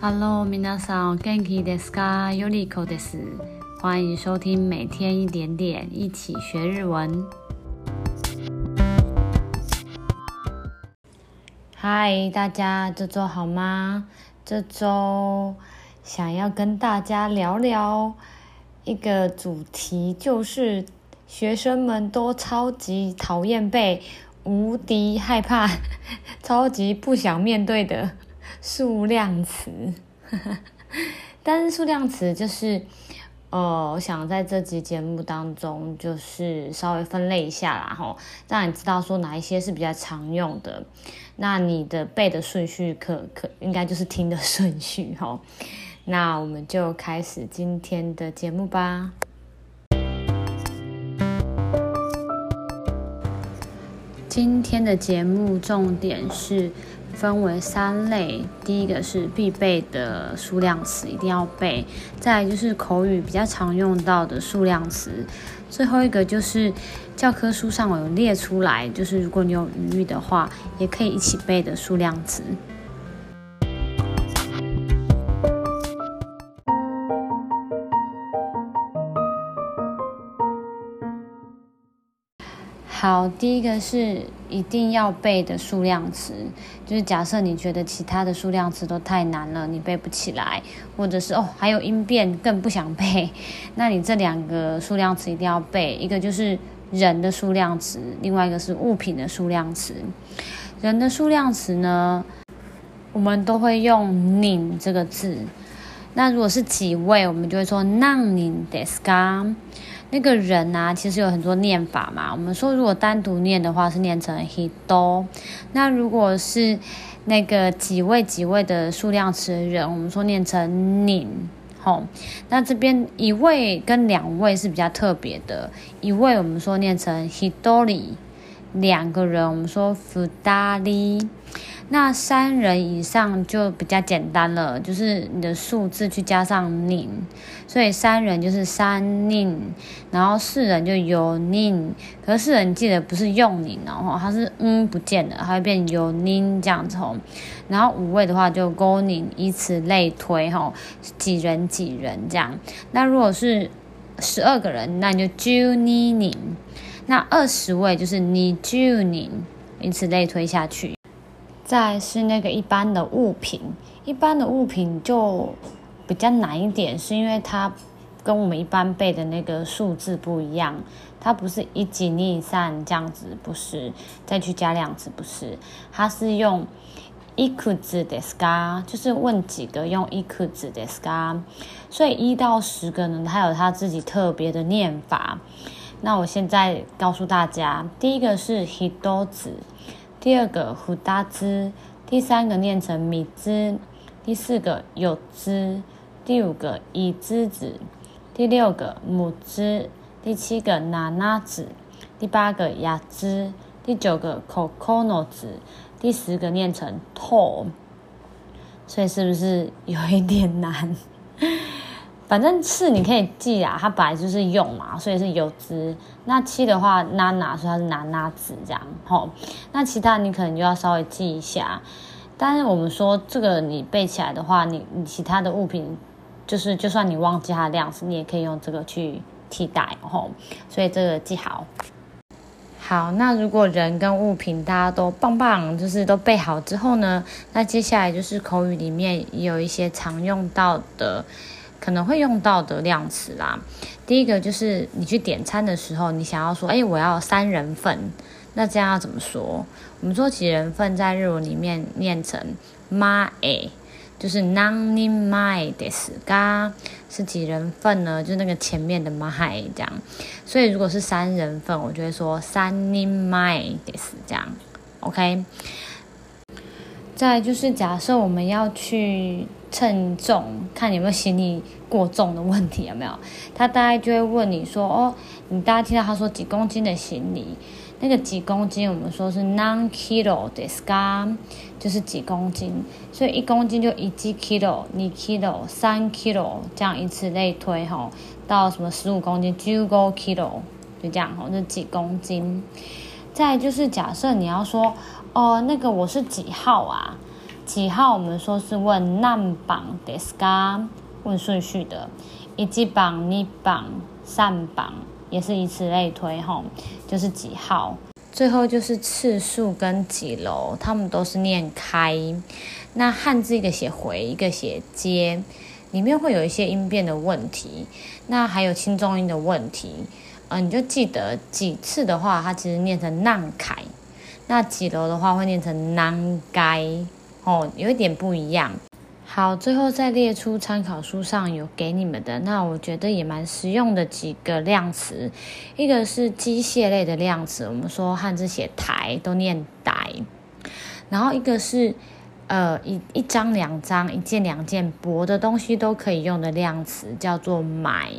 Hello，皆さん、元気ですか？よりこです。欢迎收听每天一点点，一起学日文。嗨，大家这周好吗？这周想要跟大家聊聊一个主题，就是学生们都超级讨厌背、无敌害怕、超级不想面对的。 数量词，但是数量词就是，呃，我想在这集节目当中，就是稍微分类一下啦，吼，让你知道说哪一些是比较常用的，那你的背的顺序可可应该就是听的顺序，吼，那我们就开始今天的节目吧。今天的节目重点是。分为三类，第一个是必备的数量词，一定要背；再就是口语比较常用到的数量词；最后一个就是教科书上我有列出来，就是如果你有余裕的话，也可以一起背的数量词。好，第一个是一定要背的数量词，就是假设你觉得其他的数量词都太难了，你背不起来，或者是哦还有音变更不想背，那你这两个数量词一定要背，一个就是人的数量词，另外一个是物品的数量词。人的数量词呢，我们都会用“人”这个字，那如果是几位，我们就会说“何人ですか”。 那个人啊，其实有很多念法嘛。我们说，如果单独念的话，是念成 hito。那如果是那个几位几位的数量词人，我们说念成人。吼，那这边一位跟两位是比较特别的。一位我们说念成 hitori，两个人我们说 “fudari”。那三人以上就比较简单了，就是你的数字去加上宁所以三人就是三宁然后四人就有宁可是四人记得不是用 nin 哦，它是嗯不见了，它会变有宁这样子吼。然后五位的话就勾宁以此类推吼，几人几人这样。那如果是十二个人，那你就 junin，那二十位就是你九宁以此类推下去。再是那个一般的物品，一般的物品就比较难一点，是因为它跟我们一般背的那个数字不一样，它不是一几二三这样子，不是再去加量词，不是，它是用いくつですか，就是问几个用いくつですか，所以一到十个呢，它有它自己特别的念法。那我现在告诉大家，第一个是ひとつ。 第二个ふたつ，第三个念成みつ，第四个よつ，第五个いつつ，第六个むつ，第七个ななつ，第八个やつ，第九个ここのつ，第十个念成と，所以是不是有一点难？ 反正四你可以记啊，它本来就是用嘛，所以是有之。那七的话，娜娜，所以它是拿拿子这样。吼，那其他你可能就要稍微记一下。但是我们说这个你背起来的话，你你其他的物品，就是就算你忘记它的量词，你也可以用这个去替代。吼，所以这个记好。好，那如果人跟物品大家都棒棒，就是都背好之后呢，那接下来就是口语里面有一些常用到的。可能会用到的量词啦，第一个就是你去点餐的时候，你想要说，哎，我要三人份，那这样要怎么说？我们说几人份在日文里面念成まえ，就是何人前ですか？是几人份呢？就是那个前面的まえ这样。所以如果是三人份，我就会说三人前です这样。OK。 再来就是假设我们要去。称重，看你有没有行李过重的问题，有没有？他大概就会问你说：“哦，你大家听到他说几公斤的行李，那个几公斤，我们说是何キロですか？就是几公斤。所以一公斤就一キロ、二キロ、三キロ，这样以此类推吼，到什么十五公斤，十五キロ，就这样吼，这几公斤。 再就是假设你要说：哦，那个我是几号啊？” 几号我们说是问何番ですか，问顺序的，一番、二番、三番，也是以此类推吼，就是几号。最后就是次数跟几楼，他们都是念开。那汉字一个写回，一个写接，里面会有一些音变的问题，那还有轻重音的问题。 嗯、你就记得几次的话，它其实念成难开；那几楼的话会念成难该。哦，有一点不一样。好，最后再列出参考书上有给你们的，那我觉得也蛮实用的几个量词。一个是机械类的量词，我们说汉字写台都念台。然后一个是呃一一张两张、一件两件薄的东西都可以用的量词，叫做买，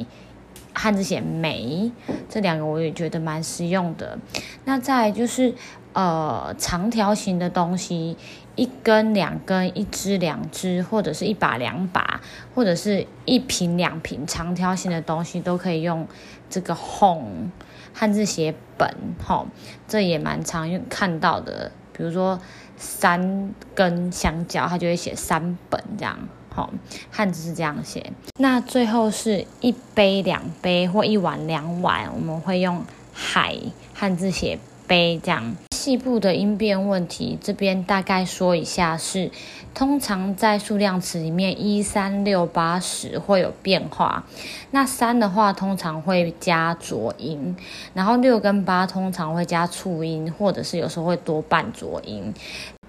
汉字写梅。这两个我也觉得蛮实用的。那再就是呃长条形的东西。一根、两根、一支、两支，或者是一把、两把，或者是一瓶、两瓶，长条形的东西都可以用这个本，汉字写本，吼，这也蛮常用看到的。比如说三根香蕉，它就会写三本这样，好，汉字是这样写。那最后是一杯、两杯或一碗、两碗，我们会用海，汉字写杯这样。细部的音变问题，这边大概说一下是，通常在数量词里面，一、三、六、八、十会有变化。那三的话，通常会加浊音，然后六跟八通常会加促音，或者是有时候会多半浊音。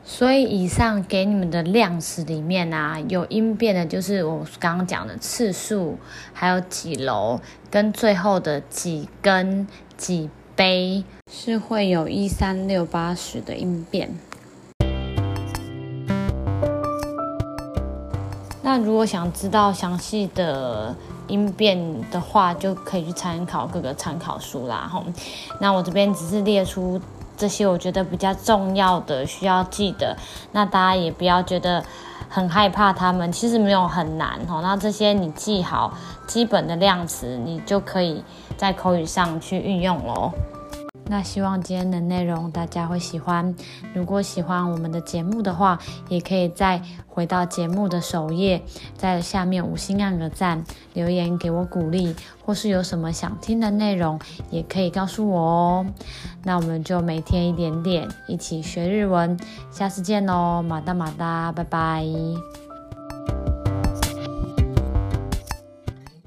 所以以上给你们的量词里面啊，有音变的，就是我刚刚讲的次数，还有几楼，跟最后的几根、几杯。是会有一三六八十的音变。那如果想知道详细的音变的话，就可以去参考各个参考书啦。吼，那我这边只是列出这些我觉得比较重要的需要记得。那大家也不要觉得很害怕，他们其实没有很难。哦，那这些你记好基本的量词，你就可以在口语上去运用喽。那希望今天的内容大家会喜欢。如果喜欢我们的节目的话，也可以再回到节目的首页，在下面五星按个赞，留言给我鼓励，或是有什么想听的内容，也可以告诉我哦。那我们就每天一点点，一起学日文。下次见喽，马达马达，拜拜。